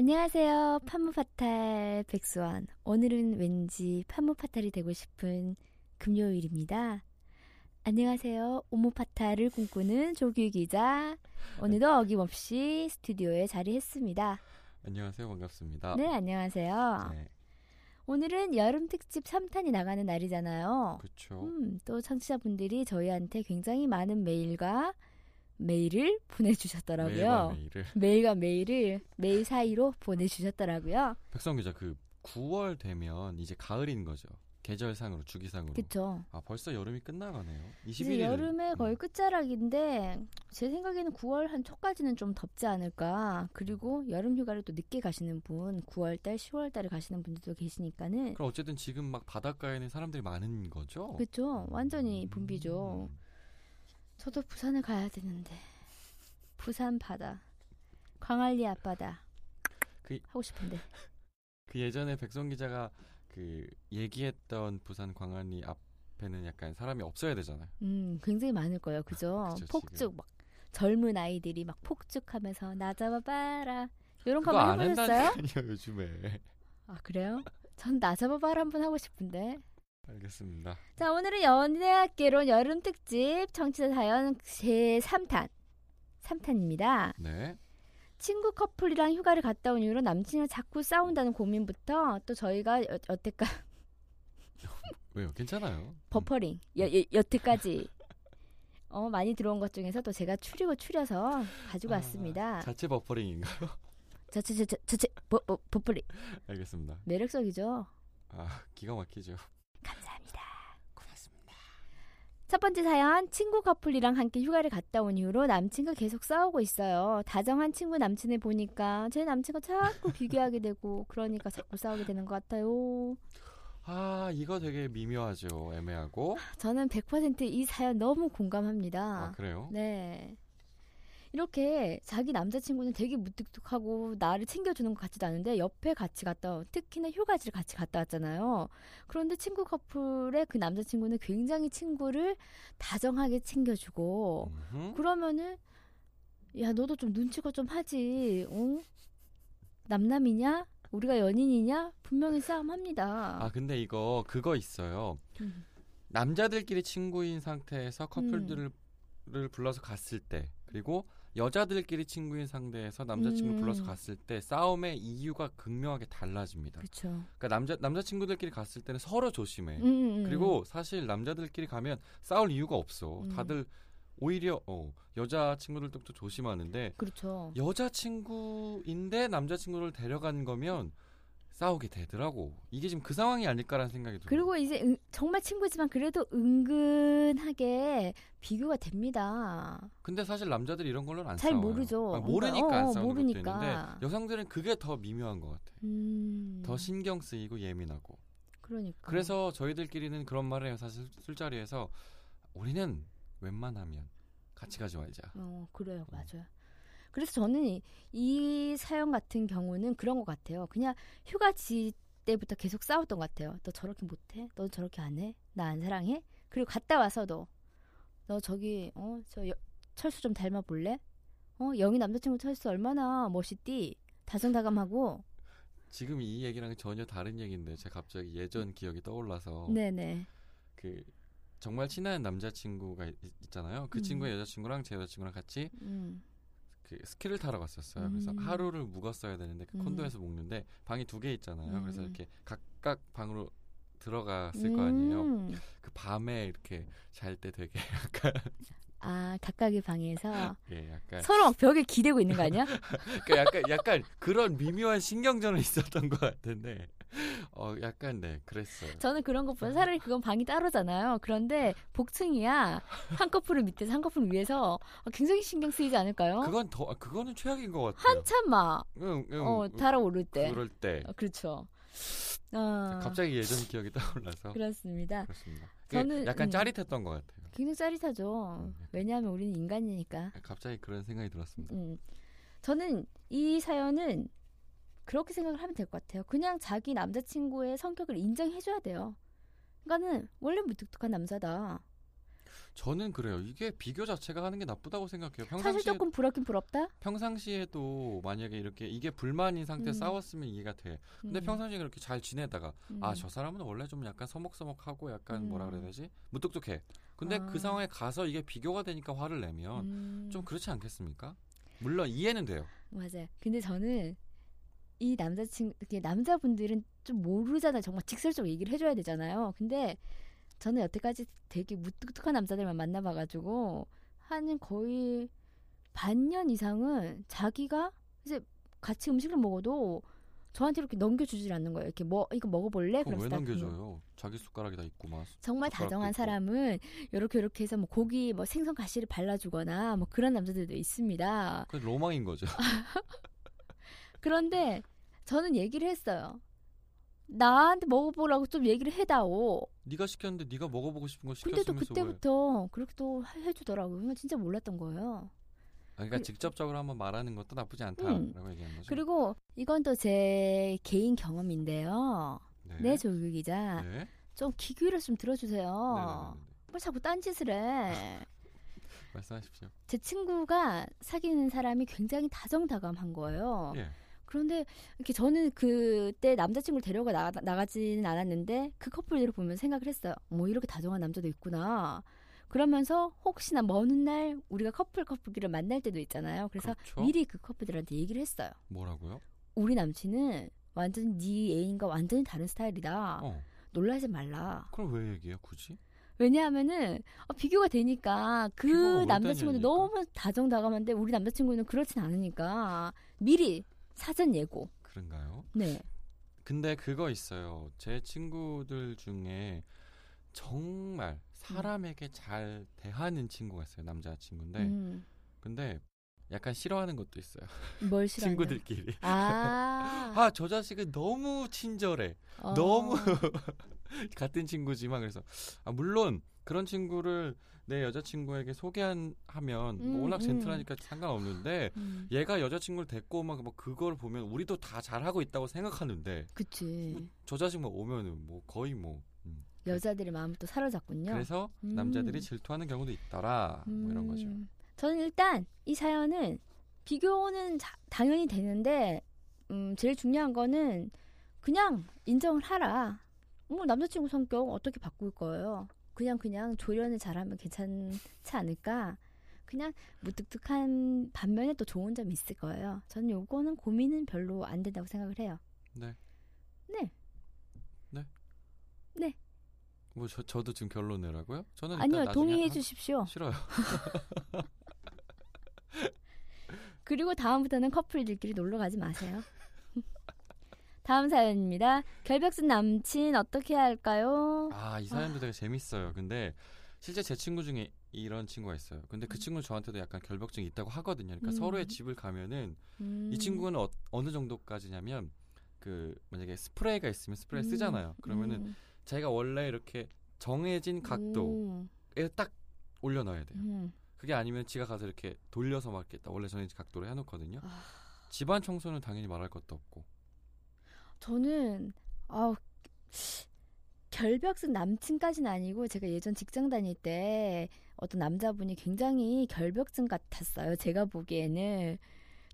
안녕하세요. 판무파탈 백수원. 오늘은 왠지 판무파탈이 되고 싶은 금요일입니다. 안녕하세요. 오모파탈을 꿈꾸는 조규 기자. 오늘도 어김없이 스튜디오에 자리했습니다. 안녕하세요. 반갑습니다. 네, 안녕하세요. 네, 오늘은 여름 특집 3탄이 나가는 날이잖아요. 그렇죠. 음, 또 청취자분들이 저희한테 굉장히 많은 메일과 메일을 보내주셨더라고요. 매일과 매일을 메일과 메일을 메일 사이로 보내주셨더라고요. 백성 기자 그 9월 되면 이제 가을인 거죠. 계절상으로 주기상으로. 그쵸. 아 벌써 여름이 끝나가네요. 21일. 이제 여름의 거의 끝자락인데 제 생각에는 9월 한 초까지는 좀 덥지 않을까. 그리고 여름 휴가를 또 늦게 가시는 분, 9월 달, 10월 달에 가시는 분들도 계시니까는 그럼 어쨌든 지금 막 바닷가에는 사람들이 많은 거죠. 그쵸. 완전히 붐비죠. 음, 저도 부산을 가야 되는데 부산 바다, 광안리 앞바다 그- 하고 싶은데 그 예전에 백성 기자가 그 얘기했던 부산 광안리 앞에는 약간 사람이 없어야 되잖아요. 음 굉장히 많을 거예요. 그죠? 그쵸, 폭죽 지금. 막 젊은 아이들이 막 폭죽하면서 나 잡아봐라 이런 거 해보셨어요? 한다니까요 요즘에. 아 그래요? 전 나 잡아봐라 한번 하고 싶은데. 알겠습니다. 자 오늘은 연애학개론 여름 특집 청취자 사연 제 3탄 3탄입니다. 네. 친구 커플이랑 휴가를 갔다 온 이후로 남친이랑 자꾸 싸운다는 고민부터 또 저희가 여, 여태까 왜요? 괜찮아요. 버퍼링 여, 여, 여태까지 어 많이 들어온 것 중에서 또 제가 추리고 추려서 가지고 아, 왔습니다. 자체 버퍼링인가요? 자체 자체 자체 버, 버, 버퍼링 알겠습니다. 매력적이죠. 아 기가 막히죠. 감사합니다. 고맙습니다. 첫 번째 사연 친구 커플이랑 함께 휴가를 갔다 온 이후로 남친과 계속 싸우고 있어요. 다정한 친구 남친을 보니까 제 남친과 자꾸 비교하게 되고 그러니까 자꾸 싸우게 되는 것 같아요. 아 이거 되게 미묘하죠. 애매하고. 저는 100%이 사연 너무 공감합니다. 아 그래요? 네. 이렇게 자기 남자친구는 되게 무뚝뚝하고 나를 챙겨주는 것 같지도 않은데 옆에 같이 갔다 와- 특히나 휴가지를 같이 갔다 왔잖아요. 그런데 친구 커플의 그 남자친구는 굉장히 친구를 다정하게 챙겨주고 음흠. 그러면은 야 너도 좀 눈치가 좀 하지. 어? 남남이냐? 우리가 연인이냐? 분명히 싸움합니다. 아 근데 이거 그거 있어요. 음. 남자들끼리 친구인 상태에서 커플들을 를 불러서 갔을 때 그리고 여자들끼리 친구인 상태에서 남자친구 음. 불러서 갔을 때 싸움의 이유가 극명하게 달라집니다. 그렇죠. 그러니까 남자 남자친구들끼리 갔을 때는 서로 조심해. 음, 음, 음. 그리고 사실 남자들끼리 가면 싸울 이유가 없어. 음. 다들 오히려 어, 여자 친구들도 조심하는데 그렇죠. 여자 친구인데 남자 친구를 데려간 거면 싸우게 되더라고. 이게 지금 그 상황이 아닐까라는 생각이 들어요. 그리고 이제 은- 정말 친구지만 그래도 은근하게 비교가 됩니다. 근데 사실 남자들이 이런 걸로는 안잘 싸워요. 모르죠. 아, 모르니까 어, 안 어, 싸우는 모르니까. 것도 있는데 여성들은 그게 더 미묘한 것 같아. 음, 더 신경 쓰이고 예민하고. 그러니까. 그래서 저희들끼리는 그런 말을 해요. 사실 술자리에서 우리는 웬만하면 같이 가지 말자. 어, 그래요, 맞아요. 그래서 저는 이, 이 사연 같은 경우는 그런 것 같아요. 그냥 휴가지 때부터 계속 싸웠던 것 같아요. 너 저렇게 못해? 너 저렇게 안 해? 나 안 사랑해? 그리고 갔다 와서도 너 저기 어 저 철수 좀 닮아 볼래? 어 영희 남자친구 철수 얼마나 멋있디? 다정다감하고 지금 이 얘기랑 전혀 다른 얘기인데 제가 갑자기 예전 기억이 떠올라서 네네 그 정말 친한 남자친구가 있, 있잖아요. 그 음. 친구의 여자친구랑 제 여자친구랑 같이 음, 그 스키를 타러 갔었어요. 그래서 음. 하루를 묵었어야 되는데 그 음. 콘도에서 묵는데 방이 두 개 있잖아요. 그래서 음. 이렇게 각각 방으로 들어갔을 거 아니에요. 음. 그 밤에 이렇게 잘 때 되게 약간 아 각각의 방에서 예 약간 서로 막 벽에 기대고 있는 거 아니야? 그러니까 약간 약간 그런 미묘한 신경전은 있었던 것 같은데 어 약간 네 그랬어요. 저는 그런 것보다 차라리 그건 방이 따로잖아요. 그런데 복층이야 한 커플을 밑에서 한 커플을 위해서 굉장히 신경 쓰이지 않을까요? 그건 더 아, 그거는 최악인 것 같아요. 한참 막 응, 응, 어, 달아오를 때. 그럴 때 어, 그렇죠. 어, 갑자기 예전 기억이 떠올라서 그렇습니다. 그렇습니다. 저는, 약간 음. 짜릿했던 것 같아요. 굉장히 짜릿하죠. 음. 왜냐하면 우리는 인간이니까. 갑자기 그런 생각이 들었습니다. 음. 저는 이 사연은 그렇게 생각을 하면 될 것 같아요. 그냥 자기 남자친구의 성격을 인정해줘야 돼요. 그러니까는 원래 무뚝뚝한 남자다. 저는 그래요. 이게 비교 자체가 하는 게 나쁘다고 생각해요. 사실 평상시에 조금 부럽긴 부럽다. 평상시에도 만약에 이렇게 이게 불만인 상태 음. 싸웠으면 이해가 돼. 근데 음, 평상시에 그렇게 잘 지내다가 음. 아저 사람은 원래 좀 약간 서먹서먹하고 약간 뭐라 음. 그래야 되지 무뚝뚝해. 근데 아. 그 상황에 가서 이게 비교가 되니까 화를 내면 음, 좀 그렇지 않겠습니까? 물론 이해는 돼요. 맞아요. 근데 저는 이 남자친구, 이렇게 남자분들은 좀 모르잖아요. 정말 직설적으로 얘기를 해줘야 되잖아요. 근데 저는 여태까지 되게 무뚝뚝한 남자들만 만나봐가지고 한 거의 반년 이상은 자기가 이제 같이 음식을 먹어도 저한테 이렇게 넘겨주질 않는 거예요. 이렇게 뭐 이거 먹어볼래? 그럼 왜. 넘겨줘요? 자기 숟가락이 다 있고 막. 정말 다정한. 사람은 이렇게 이렇게 해서 뭐 고기 뭐 생선 가시를 발라주거나 뭐 그런 남자들도 있습니다. 그 로망인 거죠. 그런데 저는 얘기를 했어요. 나한테 먹어보라고 좀 얘기를 해다오. 네가 시켰는데 네가 먹어보고 싶은 거 시켰으면서 왜? 그때부터 그렇게 또 해- 해주더라고요. 진짜 몰랐던 거예요. 아, 그러니까 그- 직접적으로 한번 말하는 것도 나쁘지 않다라고 얘기한 거죠. 그리고 이건 또 제 개인 경험인데요. 네, 조규 기자. 네. 좀귀 기울여 좀 들어주세요. 네네네네. 뭘 자꾸 딴짓을 해. 말씀하십시오. 제 친구가 사귀는 사람이 굉장히 다정다감한 거예요. 예. 그런데 이렇게 저는 그때 남자친구를 데려가 나가, 나가지는 않았는데 그 커플들을 보면 생각을 했어요. 뭐 이렇게 다정한 남자도 있구나. 그러면서 혹시나 먼날 우리가 커플 커플끼리 만날 때도 있잖아요. 그래서 그렇죠. 미리 그 커플들한테 얘기를 했어요. 뭐라고요? 우리 남친은 완전 네 애인과 완전히 다른 스타일이다. 어. 놀라지 말라. 그럼 왜 얘기해요, 굳이? 왜냐하면은 어, 비교가 되니까 그왜 남자친구는. 너무 다정다감한데 우리 남자친구는 그렇진 않으니까 미리 사전 예고. 그런가요? 네. 근데 그거 있어요. 제 친구들 중에 정말 사람에게 잘 대하는 친구가 있어요. 남자 친구인데. 음, 근데 약간 싫어하는 것도 있어요. 뭘 싫어하냐? 친구들끼리. 아, 아, 저 자식은 너무 친절해. 어. 너무 같은 친구지만 그래서 아, 물론 그런 친구를 내 여자친구에게 소개하면 뭐 음, 워낙 음. 젠틀하니까 상관없는데 음, 얘가 여자친구를 데리고 오면 뭐 그걸 보면 우리도 다 잘하고 있다고 생각하는데 그치. 저 자식만 오면은 뭐 거의 뭐 음. 여자들의 마음을 또 사로잡군요. 그래서 음. 남자들이 질투하는 경우도 있더라 뭐 이런 거죠. 음, 저는 일단 이 사연은 비교는 자- 당연히 되는데 음, 제일 중요한 거는 그냥 인정을 하라. 뭐 남자친구 성격 어떻게 바꿀 거예요? 그냥 그냥 조련을 잘하면 괜찮지 않을까? 그냥 무뚝뚝한 반면에 또 좋은 점이 있을 거예요. 저는 요거는 고민은 별로 안 된다고 생각을 해요. 네. 네. 뭐 저, 저도 지금 결론 내라고요? 저는 아니요, 동의해 한- 주십시오. 싫어요. 그리고 다음부터는 커플들끼리 놀러 가지 마세요. 다음 사연입니다. 결벽 쓴 남친 어떻게 할까요? 아, 이 사연도 되게 재밌어요. 근데 실제 제 친구 중에 이런 친구가 있어요. 근데 그 친구 저한테도 약간 결벽증이 있다고 하거든요. 그러니까 음. 서로의 집을 가면은 음, 이 친구는 어, 어느 정도까지냐면 그 만약에 스프레이가 있으면 스프레이 음, 쓰잖아요. 그러면은 음, 자기가 원래 이렇게 정해진 각도에 음, 딱 올려놔야 돼요. 음. 그게 아니면 지가 가서 이렇게 돌려서 막 이렇게 딱 원래 정해진 각도로 해놓거든요. 아. 집안 청소는 당연히 말할 것도 없고. 저는 아 결벽 쓴 남친까지는 아니고 제가 예전 직장 다닐 때 어떤 남자분이 굉장히 결벽증 같았어요. 제가 보기에는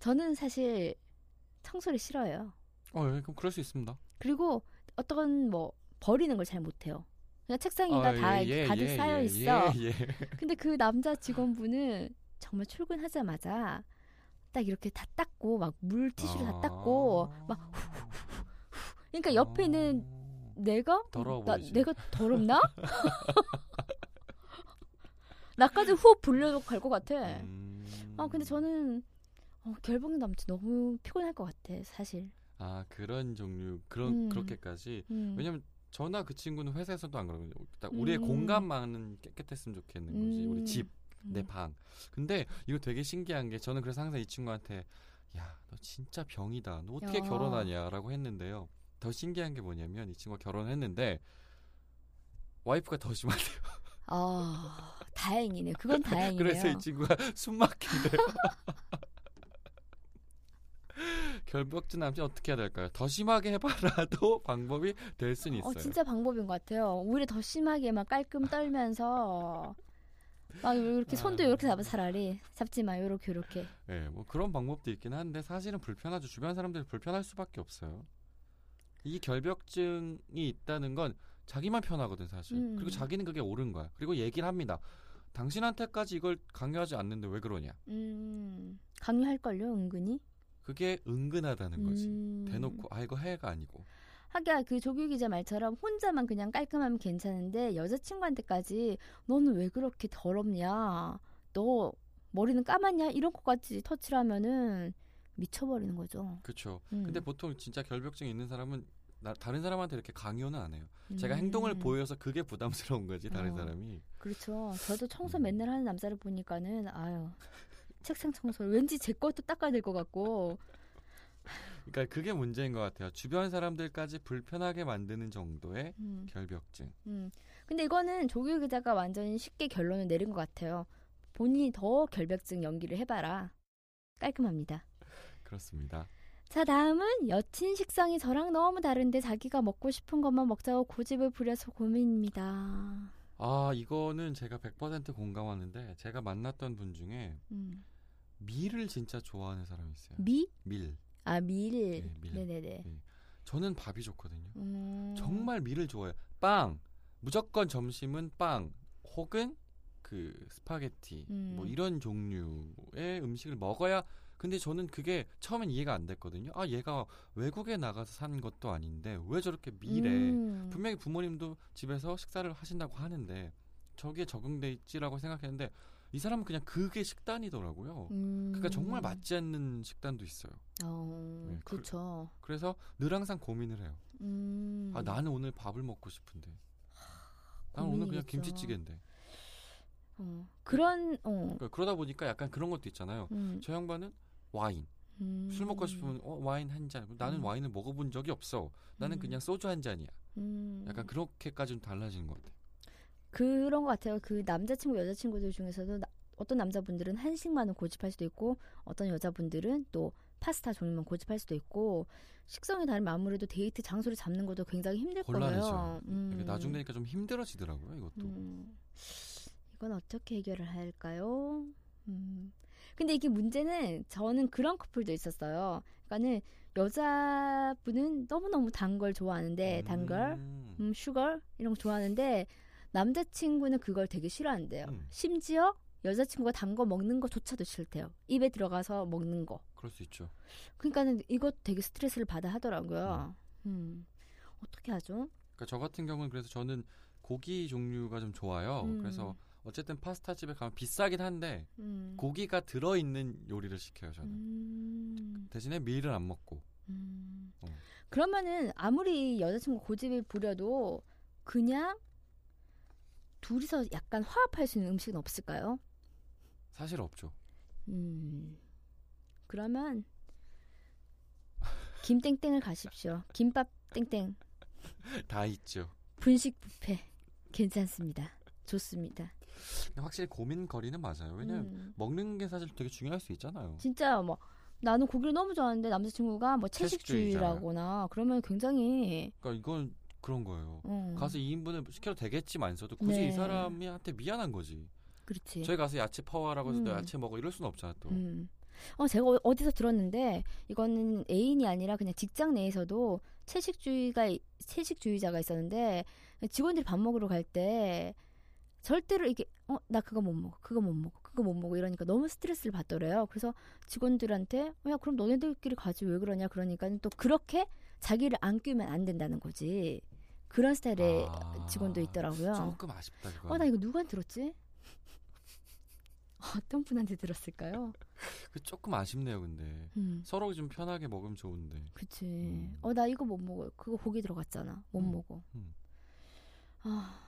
저는 사실 청소를 싫어해요. 어, 예, 그럼 그럴 수 있습니다. 그리고 어떤 뭐 버리는 걸 잘 못해요. 그냥 책상에가 아, 다 예, 예, 가득 예, 쌓여 예, 있어. 예, 예. 근데 그 남자 직원분은 정말 출근하자마자 딱 이렇게 다 닦고 막 물티슈로 다 닦고 아. 막 그러니까 옆에는 어. 내가 더러워 나, 보이지. 내가 더럽나? 나까지 호흡 불려놓고 갈것 같아. 음. 아 근데 저는 어, 결벽 남친 너무 피곤할 것 같아 사실. 아 그런 종류 그런 음. 그렇게까지 음. 왜냐면 저나 그 친구는 회사에서도 안 그러거든요. 딱 우리의 음. 공간만은 깨끗했으면 좋겠는 거지. 우리 음. 집, 내 음. 방. 근데 이거 되게 신기한 게 저는 그래서 항상 이 친구한테 야 너 진짜 병이다. 너 어떻게 야. 결혼하냐라고 했는데요. 더 신기한 게 뭐냐면 이 친구가 결혼했는데 와이프가 더 심하대요. 아, 다행이네. 그건 다행이네요. 그래서 이 친구가 숨 막힌대요. 결벽증 남친 어떻게 해야 될까요? 더 심하게 해봐라도 방법이 될 수는 있어요. 어, 진짜 방법인 것 같아요. 오히려 더 심하게 막 깔끔 떨면서 막 이렇게 손도 아. 이렇게 잡아 차라리 잡지 마 요렇게 요렇게. 네, 뭐 그런 방법도 있긴 한데 사실은 불편하죠. 주변 사람들이 불편할 수밖에 없어요. 이 결벽증이 있다는 건 자기만 편하거든 사실. 음. 그리고 자기는 그게 옳은 거야. 그리고 얘기를 합니다. 당신한테까지 이걸 강요하지 않는데 왜 그러냐? 음, 강요할 걸요 은근히. 그게 은근하다는 거지. 음. 대놓고 아 이거 해가 아니고. 하기야 그 조규 기자 말처럼 혼자만 그냥 깔끔하면 괜찮은데 여자친구한테까지 너는 왜 그렇게 더럽냐? 너 머리는 감았냐? 이런 것까지 터치를 하면은 미쳐버리는 거죠. 그렇죠. 음. 근데 보통 진짜 결벽증 있는 사람은 나, 다른 사람한테 이렇게 강요는 안 해요. 제가 음. 행동을 보여서 그게 부담스러운 거지 다른 어. 사람이. 그렇죠. 저도 청소 음. 맨날 하는 남자를 보니까는 아유 책상 청소를 왠지 제 것도 닦아야 될 것 같고 그러니까 그게 문제인 것 같아요. 주변 사람들까지 불편하게 만드는 정도의 음, 결벽증. 음. 근데 이거는 조규 기자가 완전히 쉽게 결론을 내린 것 같아요. 본인이 더 결벽증 연기를 해봐라. 깔끔합니다. 그렇습니다. 자 다음은 여친 식성이 저랑 너무 다른데 자기가 먹고 싶은 것만 먹자고 고집을 부려서 고민입니다. 아 이거는 제가 100% 공감하는데 제가 만났던 분 중에 음. 밀을 진짜 좋아하는 사람이 있어요. 미? 밀. 아 밀. 네, 밀. 네네 네. 저는 밥이 좋거든요. 음. 정말 밀을 좋아해요. 빵. 무조건 점심은 빵 혹은 그 스파게티 음. 뭐 이런 종류의 음식을 먹어야 근데 저는 그게 처음엔 이해가 안 됐거든요. 아 얘가 외국에 나가서 산 것도 아닌데 왜 저렇게 밀에 음. 분명히 부모님도 집에서 식사를 하신다고 하는데 저기에 적응돼 있지라고 생각했는데 이 사람은 그냥 그게 식단이더라고요. 음. 그러니까 정말 맞지 않는 식단도 있어요. 어, 네, 그- 그렇죠. 그 래서 늘 항상 고민을 해요. 음. 아 나는 오늘 밥을 먹고 싶은데. 난 오늘 그냥. 김치찌개인데. 어, 그런 어. 그러니까 그러다 보니까 약간 그런 것도 있잖아요. 음. 저 양반은 와인. 음. 술 먹고 싶으면 어, 와인 한 잔. 나는 음. 와인을 먹어본 적이 없어. 나는 음. 그냥 소주 한 잔이야. 음. 약간 그렇게까지는 달라지는 것 같아요. 그런 것 같아요. 그 남자친구 여자친구들 중에서도 나- 어떤 남자분들은 한식만을 고집할 수도 있고 어떤 여자분들은 또 파스타 종류만 고집할 수도 있고 식성이 다르면 아무래도 데이트 장소를 잡는 것도 굉장히 힘들 곤란해져요. 거예요. 음. 나중 되니까 좀 힘들어지더라고요. 이것도. 음. 이건 어떻게 해결을 할까요? 음. 근데 이게 문제는 저는 그런 커플도 있었어요. 그러니까는 여자분은 너무너무 단 걸 좋아하는데 단 걸, 음. 음, 슈걸 이런 거 좋아하는데 남자친구는 그걸 되게 싫어한대요. 음. 심지어 여자친구가 단 거 먹는 거조차도 싫대요. 입에 들어가서 먹는 거. 그럴 수 있죠. 그러니까는 이거 되게 스트레스를 받아 하더라고요. 음. 어떻게 하죠? 그러니까 저 같은 경우는 그래서 저는 고기 종류가 좀 좋아요. 음. 그래서 어쨌든 파스타 집에 가면 비싸긴 한데 음. 고기가 들어 있는 요리를 시켜요. 저는. 음. 대신에 밀을 안 먹고. 음. 어. 그러면은 아무리 여자친구 고집을 부려도 그냥 둘이서 약간 화합할 수 있는 음식은 없을까요? 사실 없죠. 음. 그러면 김땡땡을 가십시오. 김밥 땡땡 다 있죠. 분식 뷔페 괜찮습니다. 좋습니다. 확실히 고민거리는 맞아요. 왜냐면 음. 먹는 게 사실 되게 중요할 수 있잖아요. 진짜 뭐 나는 고기를 너무 좋아하는데 남자친구가 뭐 채식주의라거나 그러면 굉장히 그러니까 이건 그런 거예요. 어, 가서 2인분을 시켜도 되겠지만서도 굳이 네. 이 사람한테 미안한 거지. 그렇지. 저희 가서 야채 퍼와라고 해서 너 음. 야채 먹어 이럴 수는 없잖아 또. 음. 어, 제가 어- 어디서 들었는데 이거는 애인이 아니라 그냥 직장 내에서도 채식주의가 채식주의자가 있었는데 직원들이 밥 먹으러 갈 때 절대로 이게 어 나 그거 못 먹어 그거 못 먹어 그거 못 먹어 이러니까 너무 스트레스를 받더래요. 그래서 직원들한테 어, 야 그럼 너네들끼리 가지 왜 그러냐 그러니까는 또 그렇게 자기를 안 끼우면 안 된다는 거지. 그런 스타일의 아, 직원도 있더라고요. 조금 아쉽다 그거. 어나 이거 누구한테 들었지? 어떤 분한테 들었을까요? 그 조금 아쉽네요 근데. 음. 서로 좀 편하게 먹으면 좋은데. 그치. 음. 어, 나 이거 못 먹어. 그거 고기 들어갔잖아. 못 음, 먹어. 음. 아,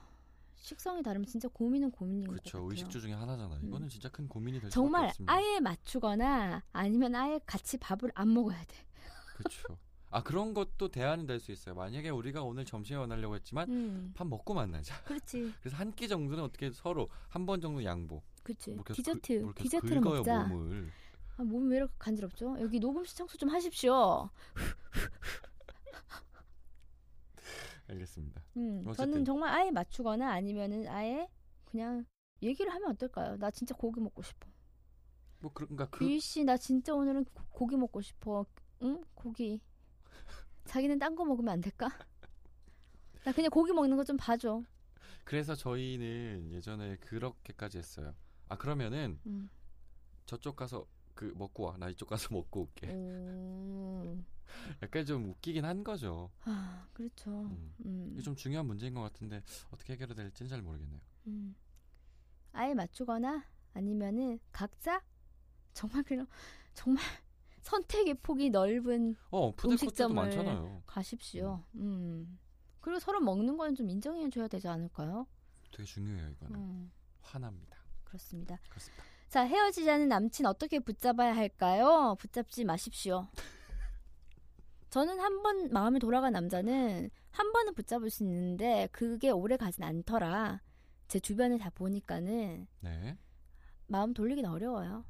식성이 다르면 진짜 고민은 고민인 것 그렇죠. 같아요. 의식주 중에 하나잖아. 음. 이거는 진짜 큰 고민이 될 정말. 아예 맞추거나 아니면 아예 같이 밥을 안 먹어야 돼. 그렇죠. 아 그런 것도 대안은 될수 있어요. 만약에 우리가 오늘 점심에 만나려고 했지만 음, 밥 먹고 만나자. 그렇지, 그래서 한 끼 정도는 어떻게 서로 한 번 정도 양보. 그렇지. 뭐 디저트, 그- 디저트를 긁어요, 먹자. 몸을. 아, 몸이 왜 이렇게 간지럽죠? 여기 녹음 시청소 좀 하십시오. 알겠습니다. 음, 어쨌든. 저는 정말 아예 맞추거나 아니면은 아예 그냥 얘기를 하면 어떨까요? 나 진짜 고기 먹고 싶어. 뭐 그, 그러니까 그 규희 씨, 나 진짜 오늘은 고- 고기 먹고 싶어. 응? 고기. 자기는 딴 거 먹으면 안 될까? 나 그냥 고기 먹는 거 좀 봐줘. 그래서 저희는 예전에 그렇게까지 했어요. 아 그러면은 음. 저쪽 가서 그 먹고 와. 나 이쪽 가서 먹고 올게. 오. 약간 좀 웃기긴 한 거죠. 아, 그렇죠. 음. 음. 이게 좀 중요한 문제인 것 같은데 어떻게 해결이 될지는 잘 모르겠네요. 음. 아예 맞추거나 아니면은 각자 정말 그냥 정말 선택의 폭이 넓은 어 음식점을 많잖아요. 가십시오. 음. 그리고 서로 먹는 건 좀 인정해 줘야 되지 않을까요? 되게 중요해요 이거는. 음. 화납니다. 그렇습니다. 그렇습니다. 자, 헤어지자는 남친 어떻게 붙잡아야 할까요? 붙잡지 마십시오. 저는 한 번 마음이 돌아간 남자는 한 번은 붙잡을 수 있는데 그게 오래 가진 않더라. 제 주변을 다 보니까는 네. 마음 돌리긴 어려워요.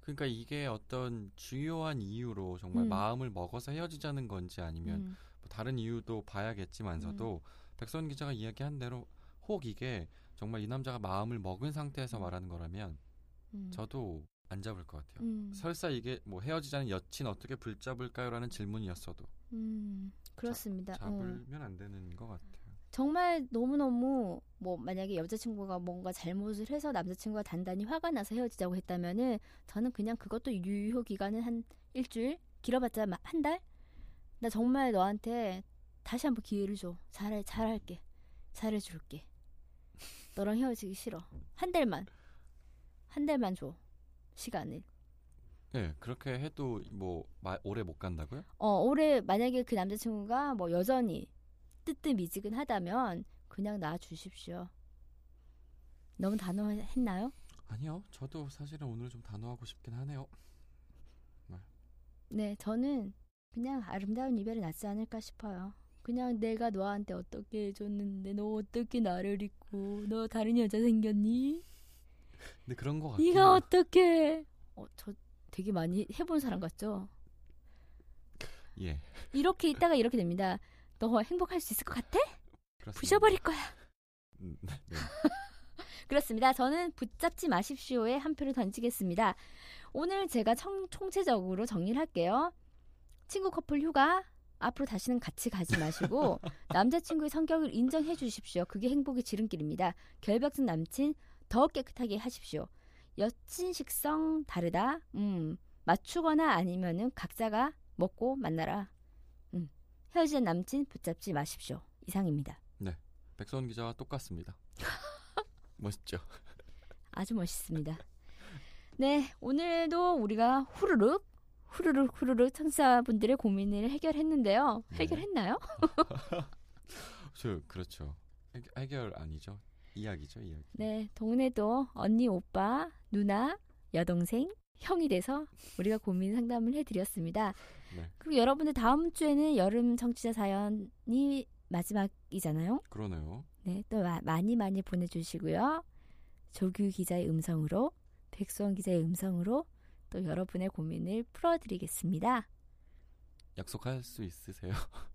그러니까 이게 어떤 중요한 이유로 정말 음. 마음을 먹어서 헤어지자는 건지 아니면 음, 뭐 다른 이유도 봐야겠지만서도 백선 기자가 이야기한 대로 혹 이게 정말 이 남자가 마음을 먹은 상태에서 음. 말하는 거라면 음, 저도 안 잡을 것 같아요. 음, 설사 이게 뭐 헤어지자는 여친 어떻게 붙잡을까요라는 질문이었어도 음, 그렇습니다. 어. 잡으면 안 되는 것 같아요. 정말 너무너무 뭐 만약에 여자친구가 뭔가 잘못을 해서 남자친구가 단단히 화가 나서 헤어지자고 했다면은 저는 그냥 그것도 유효 기간은 한 일주일 길어봤자 마- 한 달? 나 정말 너한테 다시 한번 기회를 줘. 잘해 잘할게. 잘해줄게. 너랑 헤어지기 싫어. 한 달만. 한 달만 줘. 시간을. 네, 그렇게 해도 뭐 마- 오래 못 간다고요? 어, 올해 만약에 그 남자친구가 뭐 여전히 뜨뜻미지근하다면 그냥 놔 주십시오. 너무 단호했나요? 아니요, 저도 사실은 오늘 좀 단호하고 싶긴 하네요. 네, 저는 그냥 아름다운 이별이 낫지 않을까 싶어요. 그냥 내가 너한테 어떻게 해줬는데 너 어떻게 나를 잊고 너 다른 여자 생겼니? 근데 그런 것 같아요. 네가 어떻게? 어, 저 되게 많이 해본 사람 같죠? 예, 이렇게 있다가 이렇게 됩니다. 너 행복할 수 있을 것 같아? 그렇습니다. 부셔버릴 거야. 음, 네. 그렇습니다. 저는 붙잡지 마십시오에 한 표를 던지겠습니다. 오늘 제가 청, 총체적으로 정리를 할게요. 친구 커플 휴가 앞으로 다시는 같이 가지 마시고 남자친구의 성격을 인정해 주십시오. 그게 행복의 지름길입니다. 결벽증 남친 더 깨끗하게 하십시오. 여친 식성 다르다. 음, 맞추거나 아니면은 각자가 먹고 만나라. 음, 헤어진 남친 붙잡지 마십시오. 이상입니다. 백선 기자와 똑같습니다. 멋있죠? 아주 멋있습니다. 네, 오늘도 우리가 후루룩 후루룩 후루룩 청취자분들의 고민을 해결했는데요. 네. 해결했나요? 저 그렇죠. 해결 아니죠. 이야기죠, 이야기. 네, 동네도 언니, 오빠, 누나, 여동생, 형이 돼서 우리가 고민 상담을 해드렸습니다. 네, 그리고 여러분들 다음 주에는 여름 청취자 사연이 마지막이잖아요. 그러네요. 네, 또 마- 많이 많이 보내주시고요. 조규 기자의 음성으로, 백수원 기자의 음성으로 또 여러분의 고민을 풀어드리겠습니다. 약속할 수 있으세요?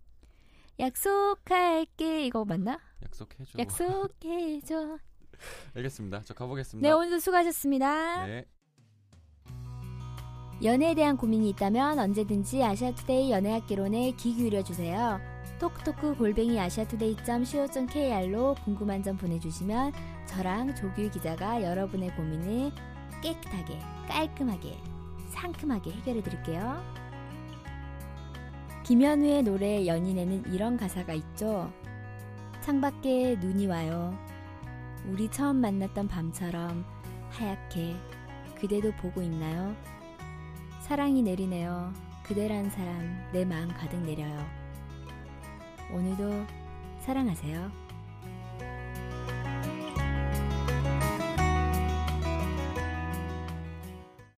약속할게 이거 맞나? 약속해줘. 약속해줘. 알겠습니다. 저 네, 가보겠습니다. 오늘도 수고하셨습니다. 네. 연애에 대한 고민이 있다면 언제든지 아시아투데이 연애학개론에 귀 기울여주세요. 톡톡크 골뱅이 아시아투데이.co.kr로 궁금한 점 보내주시면 저랑 조규 기자가 여러분의 고민을 깨끗하게, 깔끔하게, 상큼하게 해결해 드릴게요. 김현우의 노래 연인에는 이런 가사가 있죠. 창밖에 눈이 와요. 우리 처음 만났던 밤처럼 하얗게 그대도 보고 있나요? 사랑이 내리네요. 그대란 사람 내 마음 가득 내려요. 오늘도 사랑하세요.